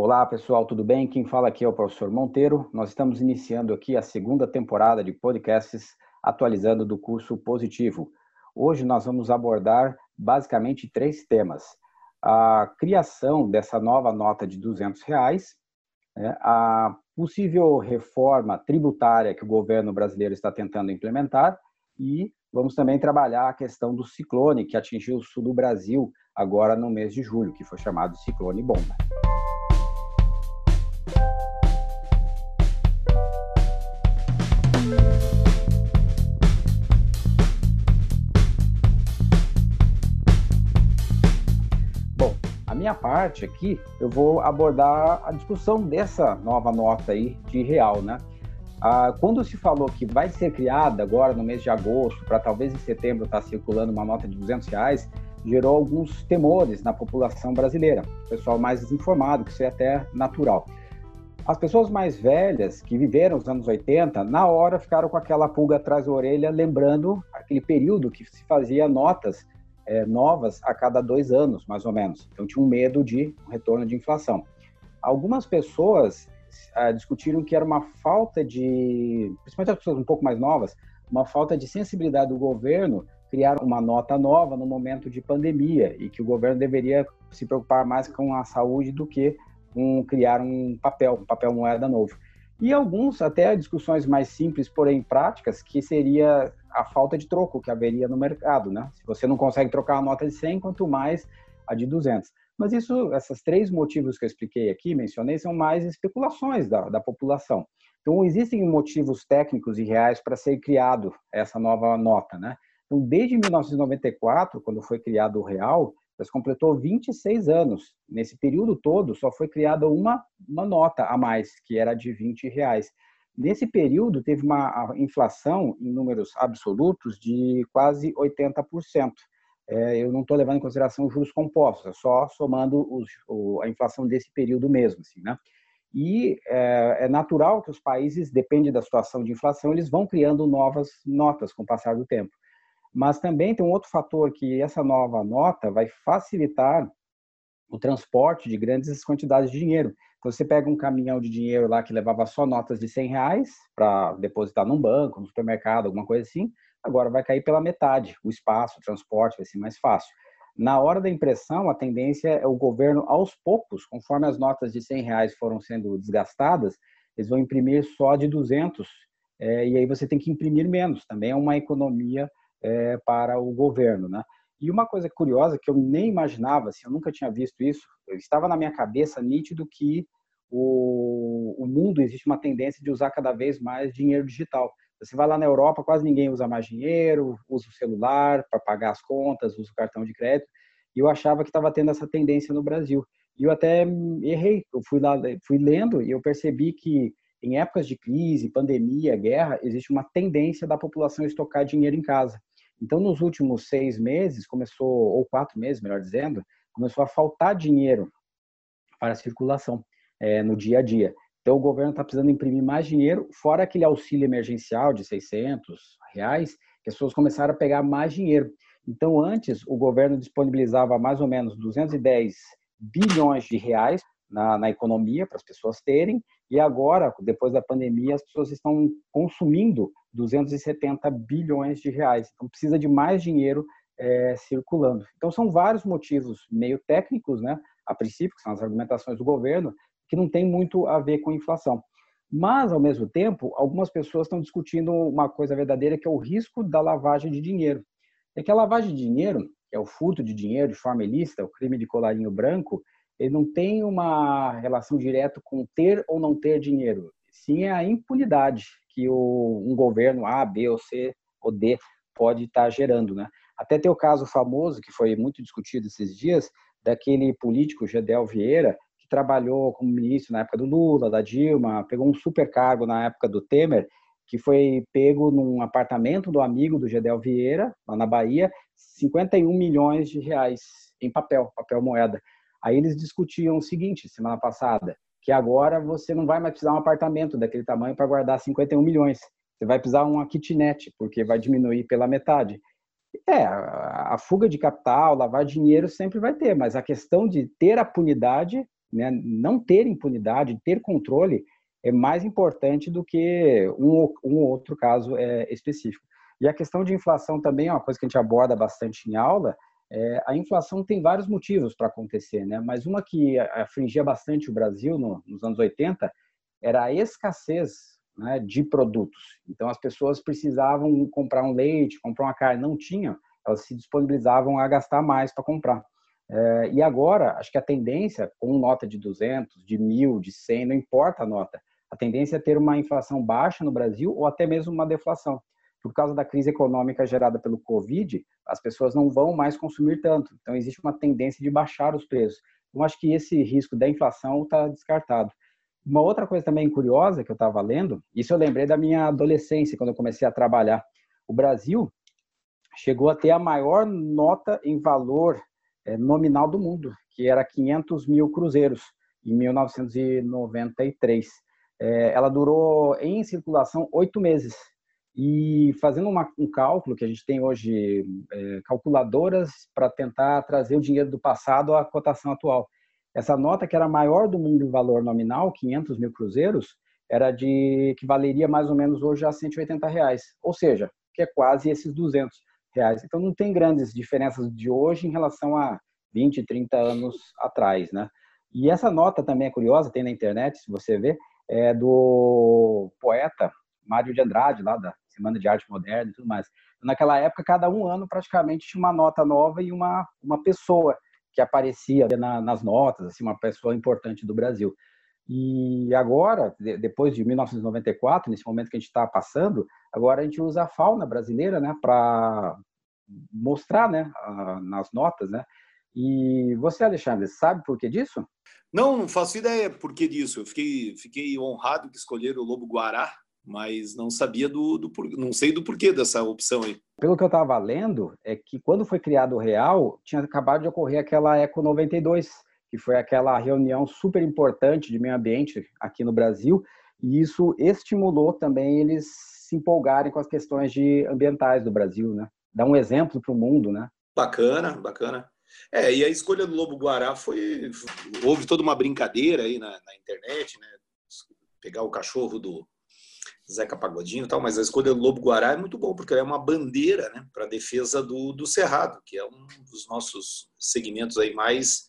Olá, pessoal, tudo bem? Quem fala aqui é o professor Monteiro. Nós estamos iniciando aqui a segunda temporada de podcasts atualizando do curso Positivo. Hoje nós vamos abordar basicamente três temas. A criação dessa nova nota de 200 reais, né? a possível reforma tributária que o governo brasileiro está tentando implementar e vamos também trabalhar a questão do ciclone que atingiu o sul do Brasil agora no mês de julho, que foi chamado ciclone bomba. Minha parte aqui, eu vou abordar a discussão dessa nova nota aí de real, né? Ah, quando se falou que vai ser criada agora no mês de agosto, para talvez em setembro estar tá circulando uma nota de 200 reais, gerou alguns temores na população brasileira. Pessoal mais desinformado, que isso é até natural. As pessoas mais velhas, que viveram os anos 80, na hora ficaram com aquela pulga atrás da orelha, lembrando aquele período que se fazia notas é, novas a cada dois anos, mais ou menos. Então, tinha um medo de um retorno de inflação. Algumas pessoas ah, discutiram que era uma falta de, principalmente as pessoas um pouco mais novas, uma falta de sensibilidade do governo criar uma nota nova no momento de pandemia e que o governo deveria se preocupar mais com a saúde do que com criar um papel, um papel moeda novo. E alguns até discussões mais simples, porém práticas, que seria a falta de troco que haveria no mercado, né? Se você não consegue trocar a nota de 100, quanto mais a de 200. Mas isso, esses três motivos que eu expliquei aqui, mencionei, são mais especulações da, da população. Então, existem motivos técnicos e reais para ser criado essa nova nota, né? Então, desde 1994, quando foi criado o real, mas completou 26 anos. Nesse período todo, só foi criada uma, uma nota a mais, que era de 20 reais. Nesse período, teve uma inflação em números absolutos de quase 80%. É, eu não estou levando em consideração os juros compostos, é só somando os, o, a inflação desse período mesmo. Assim, né? E é, é, natural que os países, depende da situação de inflação, eles vão criando novas notas com o passar do tempo. Mas também tem um outro fator que essa nova nota vai facilitar o transporte de grandes quantidades de dinheiro. Você pega um caminhão de dinheiro lá que levava só notas de 100 reais para depositar num banco, no supermercado, alguma coisa assim, agora vai cair pela metade. O espaço, o transporte vai ser mais fácil. Na hora da impressão, a tendência é o governo, aos poucos, conforme as notas de 100 reais foram sendo desgastadas, eles vão imprimir só de 200, é, e aí você tem que imprimir menos. Também é uma economia é, para o governo, né? E uma coisa curiosa que eu nem imaginava, assim, eu nunca tinha visto isso, estava na minha cabeça nítido que o, o mundo existe uma tendência de usar cada vez mais dinheiro digital. Você vai lá na Europa, quase ninguém usa mais dinheiro, usa o celular para pagar as contas, usa o cartão de crédito. E eu achava que estava tendo essa tendência no Brasil. E eu até errei. Eu fui lá, fui lendo e eu percebi que em épocas de crise, pandemia, guerra, existe uma tendência da população estocar dinheiro em casa. Então, nos últimos seis meses, começou, ou quatro meses, melhor dizendo, começou a faltar dinheiro para a circulação é, no dia a dia. Então, o governo está precisando imprimir mais dinheiro, fora aquele auxílio emergencial de 600 reais, que as pessoas começaram a pegar mais dinheiro. Então, antes, o governo disponibilizava mais ou menos 210 bilhões de reais na, na economia para as pessoas terem, e agora, depois da pandemia, as pessoas estão consumindo 270 bilhões de reais. Então, precisa de mais dinheiro é, circulando. Então, são vários motivos meio técnicos, né, a princípio, que são as argumentações do governo, que não tem muito a ver com inflação. Mas, ao mesmo tempo, algumas pessoas estão discutindo uma coisa verdadeira, que é o risco da lavagem de dinheiro. É que a lavagem de dinheiro, que é o furto de dinheiro de forma ilícita, o crime de colarinho branco, ele não tem uma relação direta com ter ou não ter dinheiro. Sim, é a impunidade que o, um governo A, B ou C ou D pode estar gerando, né? Até tem o caso famoso que foi muito discutido esses dias daquele político Gedel Vieira que trabalhou como ministro na época do Lula, da Dilma, pegou um super cargo na época do Temer, que foi pego num apartamento do amigo do Gedel Vieira, lá na Bahia, 51 milhões de reais em papel, papel moeda. Aí eles discutiam o seguinte, semana passada, que agora você não vai mais precisar um apartamento daquele tamanho para guardar 51 milhões. Você vai precisar uma kitnet, porque vai diminuir pela metade. É, a fuga de capital, lavar dinheiro sempre vai ter, mas a questão de ter a punidade né, não ter impunidade, ter controle, é mais importante do que um, um outro caso é, específico. E a questão de inflação também é uma coisa que a gente aborda bastante em aula. É, a inflação tem vários motivos para acontecer, né? mas uma que afligia bastante o Brasil no, nos anos 80 era a escassez né, de produtos. Então, as pessoas precisavam comprar um leite, comprar uma carne, não tinham, elas se disponibilizavam a gastar mais para comprar. É, e agora, acho que a tendência, com nota de 200, de 1.000, de 100, não importa a nota, a tendência é ter uma inflação baixa no Brasil ou até mesmo uma deflação. Por causa da crise econômica gerada pelo Covid, as pessoas não vão mais consumir tanto. Então, existe uma tendência de baixar os preços. Então, acho que esse risco da inflação está descartado. Uma outra coisa também curiosa que eu estava lendo, isso eu lembrei da minha adolescência, quando eu comecei a trabalhar. O Brasil chegou a ter a maior nota em valor é, nominal do mundo, que era 500 mil cruzeiros, em 1993. É, ela durou em circulação oito meses. E fazendo uma, um cálculo que a gente tem hoje, é, calculadoras para tentar trazer o dinheiro do passado à cotação atual. Essa nota, que era maior do mundo em valor nominal, 500 mil cruzeiros, era de que valeria mais ou menos hoje a 180 reais. Ou seja, que é quase esses 200 reais. Então não tem grandes diferenças de hoje em relação a 20, 30 anos atrás, né? E essa nota também é curiosa, tem na internet, se você ver, é do poeta Mário de Andrade, lá da Semana de Arte Moderna e tudo mais. Naquela época, cada um ano praticamente tinha uma nota nova e uma, uma pessoa que aparecia na, nas notas, assim, uma pessoa importante do Brasil. E agora, depois de 1994, nesse momento que a gente está passando, agora a gente usa a fauna brasileira, né, para mostrar, né, nas notas, né. E você, Alexandre, sabe por que disso? Não, não faço ideia por que disso. Eu fiquei, fiquei honrado que escolheram o lobo guará, mas não sabia do, do não sei do porquê dessa opção aí. Pelo que eu estava lendo, é que quando foi criado o Real, tinha acabado de ocorrer aquela Eco 92, que foi aquela reunião super importante de meio ambiente aqui no Brasil, e isso estimulou também eles se empolgarem com as questões de ambientais do Brasil, né? Dar um exemplo para o mundo, né? Bacana, bacana. É, e a escolha do Lobo Guará foi. Houve toda uma brincadeira aí na, na internet, né? Pegar o cachorro do Zeca Pagodinho e tal, mas a escolha do Lobo Guará é muito bom, porque é uma bandeira né, para a defesa do, do Cerrado, que é um dos nossos segmentos aí mais,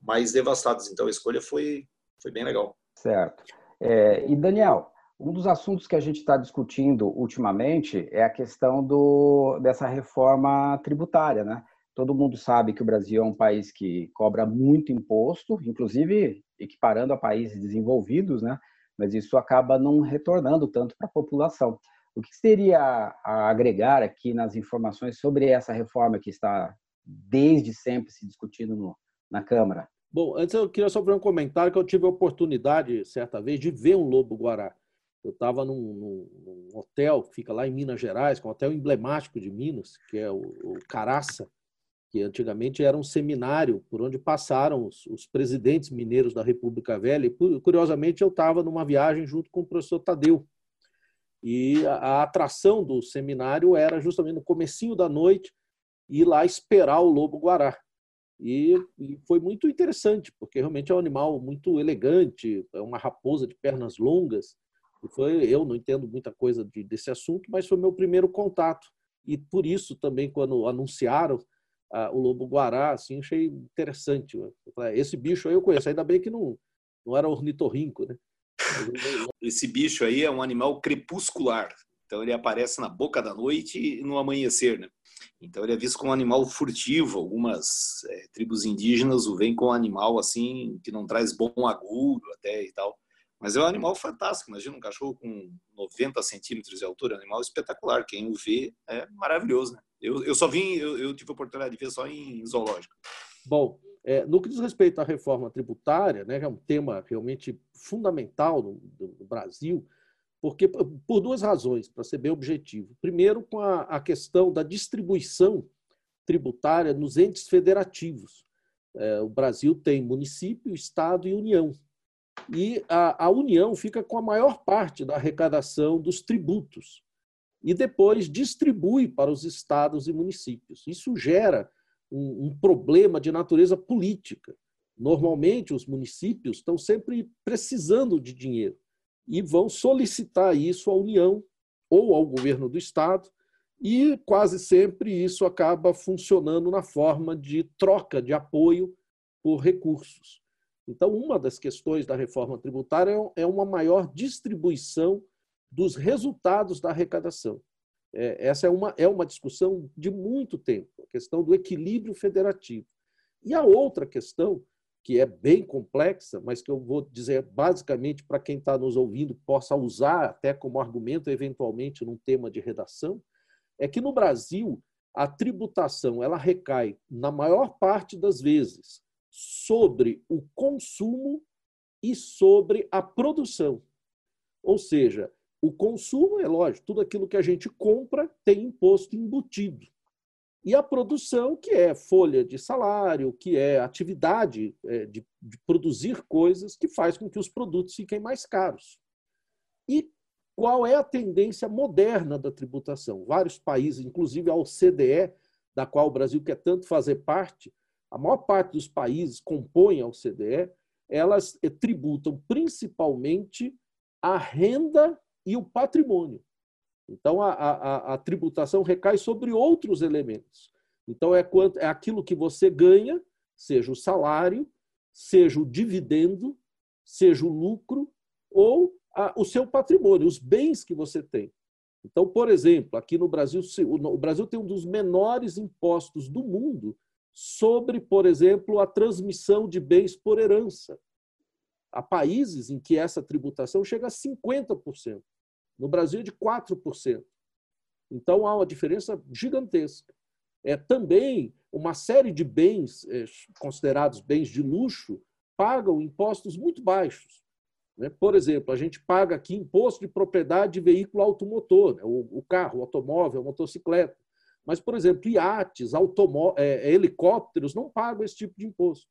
mais devastados. Então a escolha foi, foi bem legal. Certo. É, e Daniel, um dos assuntos que a gente está discutindo ultimamente é a questão do, dessa reforma tributária, né? Todo mundo sabe que o Brasil é um país que cobra muito imposto, inclusive equiparando a países desenvolvidos, né? Mas isso acaba não retornando tanto para a população. O que seria a agregar aqui nas informações sobre essa reforma que está desde sempre se discutindo no, na Câmara? Bom, antes eu queria só fazer um comentário que eu tive a oportunidade, certa vez, de ver um lobo-guará. Eu estava num, num, hotel que fica lá em Minas Gerais, que é um hotel emblemático de Minas, que é o, o Caraça, que antigamente era um seminário por onde passaram os, os presidentes mineiros da República Velha. E, curiosamente, eu estava numa viagem junto com o professor Tadeu. E a, a, atração do seminário era justamente no comecinho da noite ir lá esperar o lobo-guará. E, e, foi muito interessante, porque realmente é um animal muito elegante, é uma raposa de pernas longas. E foi, eu não entendo muita coisa de, desse assunto, mas foi meu primeiro contato. E por isso também, quando anunciaram o lobo guará, assim, achei interessante. Esse bicho aí eu conheço, ainda bem que não, não era ornitorrinco, né? Esse bicho aí é um animal crepuscular. Então ele aparece na boca da noite e no amanhecer, né? Então ele é visto como um animal furtivo. Algumas é, tribos indígenas o veem como um animal assim que não traz bom agudo até e tal. Mas é um animal fantástico. Imagina um cachorro com 90 centímetros de altura, um animal espetacular. Quem o vê é maravilhoso, né? Eu, eu só vim, eu, eu, tive a oportunidade de ver só em zoológico. Bom, é, no que diz respeito à reforma tributária, né, que é um tema realmente fundamental no, no Brasil, porque por duas razões, para ser bem objetivo. Primeiro, com a, a questão da distribuição tributária nos entes federativos. É, o Brasil tem município, estado e união. E a, a União fica com a maior parte da arrecadação dos tributos e depois distribui para os estados e municípios. Isso gera um, um problema de natureza política, Normalmente, os municípios estão sempre precisando de dinheiro e vão solicitar isso à União ou ao governo do Estado, e quase sempre isso acaba funcionando na forma de troca de apoio por recursos. Então, uma das questões da reforma tributária é uma maior distribuição dos resultados da arrecadação. É, essa é uma, é uma discussão de muito tempo, a questão do equilíbrio federativo. E a outra questão, que é bem complexa, mas que eu vou dizer basicamente para quem está nos ouvindo possa usar até como argumento, eventualmente, num tema de redação, é que no Brasil a tributação ela recai, na maior parte das vezes, sobre o consumo e sobre a produção. Ou seja, o consumo é lógico, tudo aquilo que a gente compra tem imposto embutido. E a produção, que é folha de salário, que é atividade é, de, de produzir coisas que faz com que os produtos fiquem mais caros. E qual é a tendência moderna da tributação? Vários países, inclusive a OCDE, da qual o Brasil quer tanto fazer parte, a maior parte dos países compõem a OCDE, elas eh, tributam principalmente a renda e o patrimônio. Então, a, a, a tributação recai sobre outros elementos. Então, é, quanto, é aquilo que você ganha, seja o salário, seja o dividendo, seja o lucro, ou a, o seu patrimônio, os bens que você tem. Então, por exemplo, aqui no Brasil, o Brasil tem um dos menores impostos do mundo sobre, por exemplo, a transmissão de bens por herança. Há países em que essa tributação chega a 50%. No Brasil é de 4%. Então há uma diferença gigantesca. É também uma série de bens é, considerados bens de luxo pagam impostos muito baixos. Né? Por exemplo, a gente paga aqui imposto de propriedade de veículo automotor, né? o carro, o automóvel, a motocicleta. Mas, por exemplo, iates, é, helicópteros não pagam esse tipo de imposto.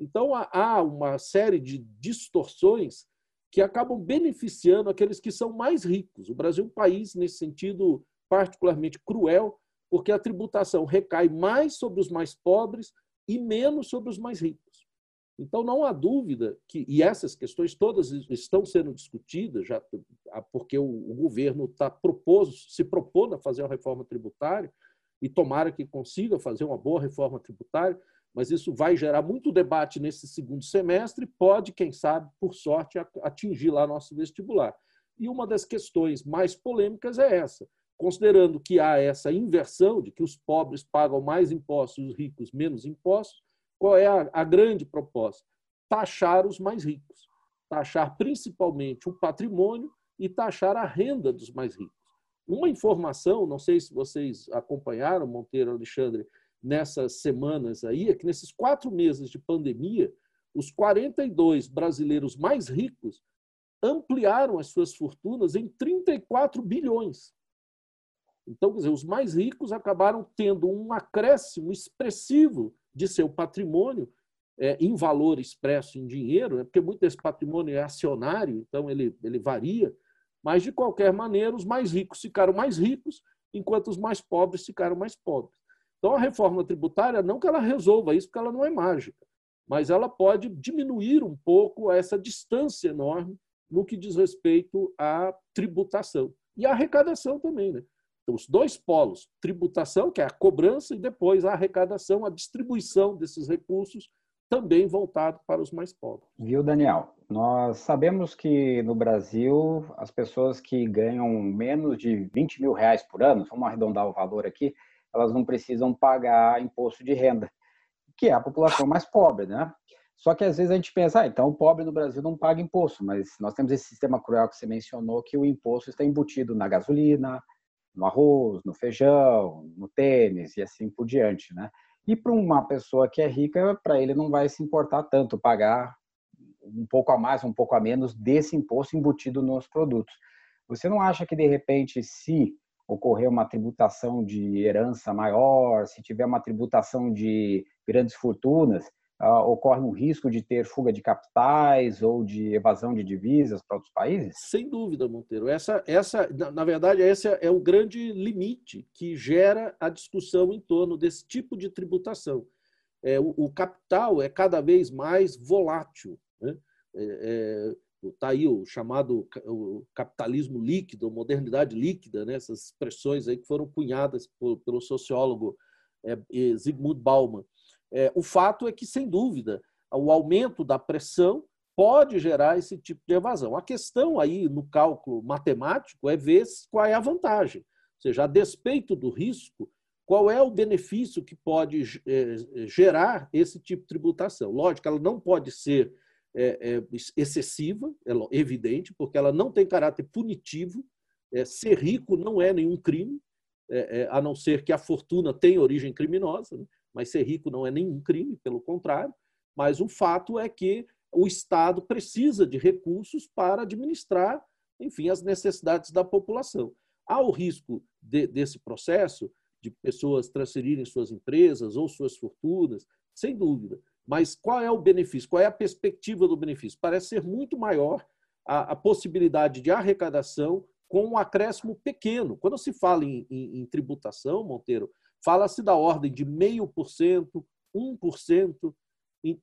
Então, há uma série de distorções que acabam beneficiando aqueles que são mais ricos. O Brasil é um país, nesse sentido, particularmente cruel, porque a tributação recai mais sobre os mais pobres e menos sobre os mais ricos. Então, não há dúvida que, e essas questões todas estão sendo discutidas, já, porque o, governo está propôs, se propondo a fazer uma reforma tributária, e tomara que consiga fazer uma boa reforma tributária, mas isso vai gerar muito debate nesse segundo semestre, pode, quem sabe, por sorte, atingir lá nosso vestibular. E uma das questões mais polêmicas é essa, considerando que há essa inversão de que os pobres pagam mais impostos, os ricos menos impostos, qual é a, a grande proposta? Taxar os mais ricos, taxar principalmente o patrimônio e taxar a renda dos mais ricos. Uma informação, não sei se vocês acompanharam, Monteiro Alexandre, nessas semanas aí é que nesses quatro meses de pandemia, os 42 brasileiros mais ricos ampliaram as suas fortunas em 34 bilhões. Então, quer dizer, os mais ricos acabaram tendo um acréscimo expressivo de seu patrimônio é, em valor expresso em dinheiro, né? porque muito desse patrimônio é acionário, então ele, ele varia, mas, de qualquer maneira, os mais ricos ficaram mais ricos, enquanto os mais pobres ficaram mais pobres. Então, a reforma tributária, não que ela resolva isso, porque ela não é mágica, mas ela pode diminuir um pouco essa distância enorme no que diz respeito à tributação. E à arrecadação também. Né? Então, os dois polos, tributação, que é a cobrança, e depois a arrecadação, a distribuição desses recursos, também voltado para os mais pobres. Viu, Daniel? Nós sabemos que no Brasil as pessoas que ganham menos de 20 mil reais por ano, vamos arredondar o valor aqui, elas não precisam pagar imposto de renda, que é a população mais pobre, né? Só que às vezes a gente pensa, ah, então o pobre no Brasil não paga imposto, mas nós temos esse sistema cruel que você mencionou, que o imposto está embutido na gasolina, no arroz, no feijão, no tênis e assim por diante, né? E para uma pessoa que é rica, para ele não vai se importar tanto pagar um pouco a mais, um pouco a menos desse imposto embutido nos produtos. Você não acha que de repente, se ocorrer uma tributação de herança maior, se tiver uma tributação de grandes fortunas, uh, ocorre um risco de ter fuga de capitais ou de evasão de divisas para outros países? Sem dúvida, Monteiro. Essa, essa, na verdade, esse é o grande limite que gera a discussão em torno desse tipo de tributação. é, o, o, capital é cada vez mais volátil. Né? É, está aí o chamado o capitalismo líquido, modernidade líquida, né? essas expressões aí que foram cunhadas por, pelo sociólogo é, Zygmunt Bauman. É, o fato é que, sem dúvida, o aumento da pressão pode gerar esse tipo de evasão. A questão aí no cálculo matemático é ver qual é a vantagem. Ou seja, a despeito do risco, qual é o benefício que pode é, gerar esse tipo de tributação. Lógico, ela não pode ser é, é, excessiva, é evidente, porque ela não tem caráter punitivo. É, ser rico não é nenhum crime, é, é, a não ser que a fortuna tenha origem criminosa, né? mas ser rico não é nenhum crime, pelo contrário. Mas o fato é que o Estado precisa de recursos para administrar, enfim, as necessidades da população. Há o risco de, desse processo de pessoas transferirem suas empresas ou suas fortunas, sem dúvida. Mas qual é o benefício? Qual é a perspectiva do benefício? Parece ser muito maior a, a possibilidade de arrecadação com um acréscimo pequeno. Quando se fala em, em, em tributação, Monteiro, fala-se da ordem de 0,5%, 1%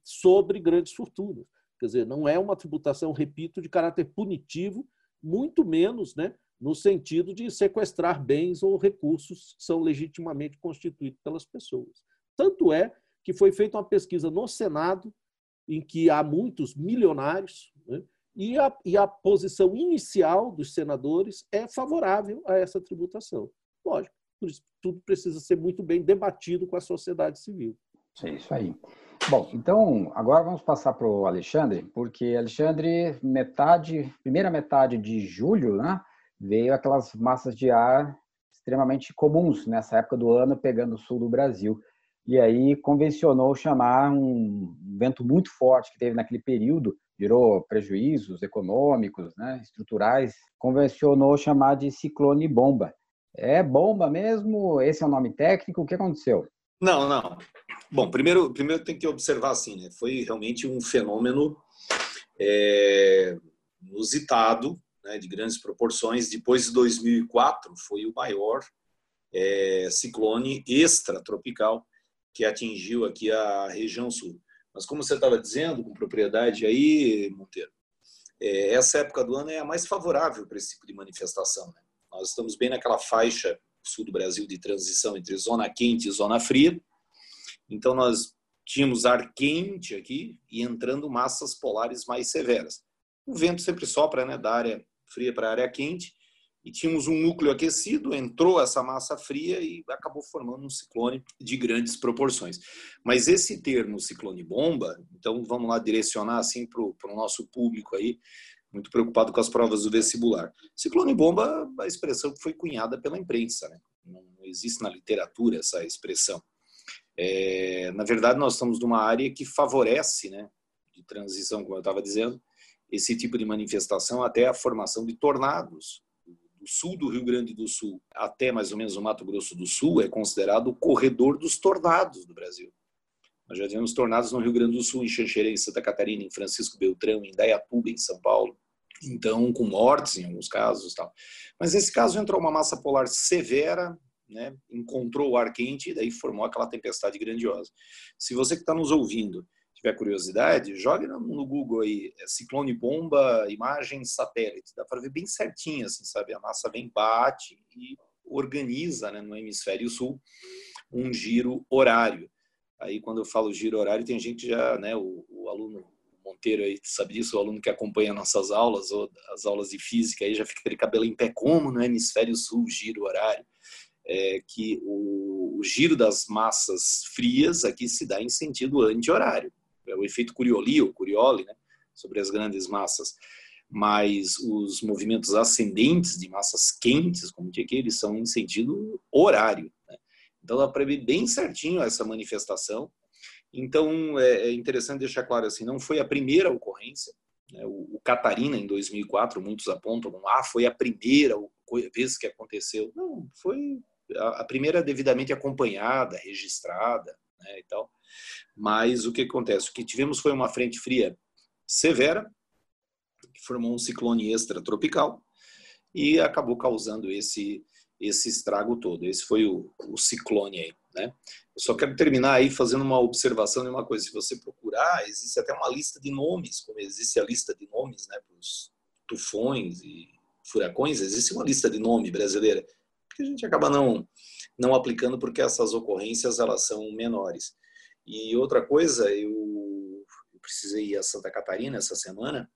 sobre grandes fortunas. Quer dizer, não é uma tributação, repito, de caráter punitivo, muito menos né, no sentido de sequestrar bens ou recursos que são legitimamente constituídos pelas pessoas. Tanto é que foi feita uma pesquisa no Senado, em que há muitos milionários, né? e, a, e a posição inicial dos senadores é favorável a essa tributação. Lógico, por isso, tudo precisa ser muito bem debatido com a sociedade civil. É isso aí. Bom, então agora vamos passar para o Alexandre, porque Alexandre, metade, primeira metade de julho, né, veio aquelas massas de ar extremamente comuns nessa época do ano, pegando o sul do Brasil e aí convencionou chamar um vento muito forte que teve naquele período, gerou prejuízos econômicos, né, estruturais, convencionou chamar de ciclone bomba. É bomba mesmo? Esse é o nome técnico? O que aconteceu? Não, não. Bom, primeiro, primeiro tem que observar assim, né? Foi realmente um fenômeno é, inusitado, né, de grandes proporções. Depois de 2004, foi o maior é, ciclone extratropical que atingiu aqui a região sul. Mas como você estava dizendo, com propriedade aí, Monteiro, é, essa época do ano é a mais favorável para esse tipo de manifestação. Né? Nós estamos bem naquela faixa sul do Brasil de transição entre zona quente e zona fria. Então nós tínhamos ar quente aqui e entrando massas polares mais severas. O vento sempre sopra, né, da área fria para a área quente e tínhamos um núcleo aquecido, entrou essa massa fria e acabou formando um ciclone de grandes proporções. Mas esse termo ciclone bomba, então vamos lá direcionar assim para o nosso público aí, muito preocupado com as provas do vestibular. Ciclone bomba, a expressão que foi cunhada pela imprensa, né? não existe na literatura essa expressão. É, na verdade, nós estamos numa área que favorece, né, de transição, como eu estava dizendo, esse tipo de manifestação até a formação de tornados do sul do Rio Grande do Sul até mais ou menos o Mato Grosso do Sul é considerado o corredor dos tornados do Brasil. Nós já tivemos tornados no Rio Grande do Sul, em Xanxerê, em Santa Catarina, em Francisco Beltrão, em Dayatuba, em São Paulo. Então, com mortes em alguns casos. Tal. Mas nesse caso entrou uma massa polar severa, né, encontrou o ar quente e daí formou aquela tempestade grandiosa. Se você que está nos ouvindo tiver curiosidade, jogue no Google aí, é ciclone bomba, imagem satélite. Dá para ver bem certinho, assim, sabe? A massa vem, bate e organiza né, no hemisfério sul um giro horário. Aí, quando eu falo giro horário, tem gente já, né, o, o aluno Monteiro aí sabe disso, o aluno que acompanha nossas aulas ou as aulas de física aí já fica de cabelo em pé, como no hemisfério sul, giro horário. É que o, o giro das massas frias aqui se dá em sentido anti-horário o efeito Curioli, ou Curioli, né, sobre as grandes massas. Mas os movimentos ascendentes de massas quentes, como tinha aqui, eles são em sentido horário. Né? Então dá para ver bem certinho essa manifestação. Então é, é interessante deixar claro assim, não foi a primeira ocorrência. Né? O, Catarina em 2004, muitos apontam, ah, foi a primeira vez que aconteceu. Não, foi a primeira devidamente acompanhada, registrada, né, e tal. Mas o que acontece? O que tivemos foi uma frente fria severa, que formou um ciclone extratropical e acabou causando esse esse estrago todo. Esse foi o, o ciclone aí. Né? Eu só quero terminar aí fazendo uma observação de uma coisa. Se você procurar, existe até uma lista de nomes, como existe a lista de nomes né, para os tufões e furacões, existe uma lista de nome brasileira que a gente acaba não não aplicando porque essas ocorrências elas são menores. E outra coisa, eu, precisei ir a Santa Catarina essa semana,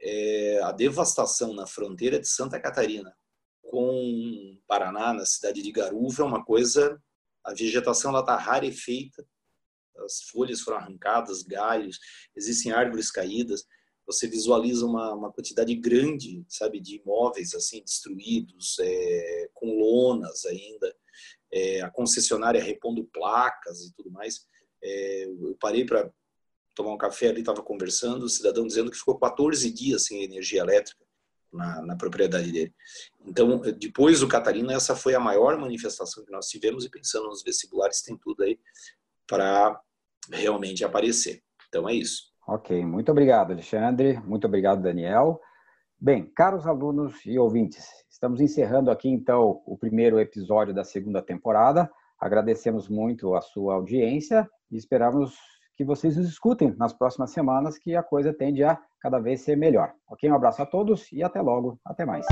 é a devastação na fronteira de Santa Catarina com Paraná, na cidade de Garuva, é uma coisa a vegetação lá está rarefeita, as folhas foram arrancadas, galhos, existem árvores caídas, você visualiza uma, uma quantidade grande, sabe, de imóveis assim destruídos, é, com lonas ainda, é, a concessionária repondo placas e tudo mais. É, eu parei para tomar um café ali, estava conversando, o cidadão dizendo que ficou 14 dias sem energia elétrica na, na, propriedade dele. Então, depois do Catarina, essa foi a maior manifestação que nós tivemos e pensando nos vestibulares, tem tudo aí para realmente aparecer. Então, é isso. Ok, muito obrigado, Alexandre. Muito obrigado, Daniel. Bem, caros alunos e ouvintes, estamos encerrando aqui, então, o primeiro episódio da segunda temporada. Agradecemos muito a sua audiência e esperamos que vocês nos escutem nas próximas semanas, que a coisa tende a cada vez ser melhor. Ok? Um abraço a todos e até logo. Até mais.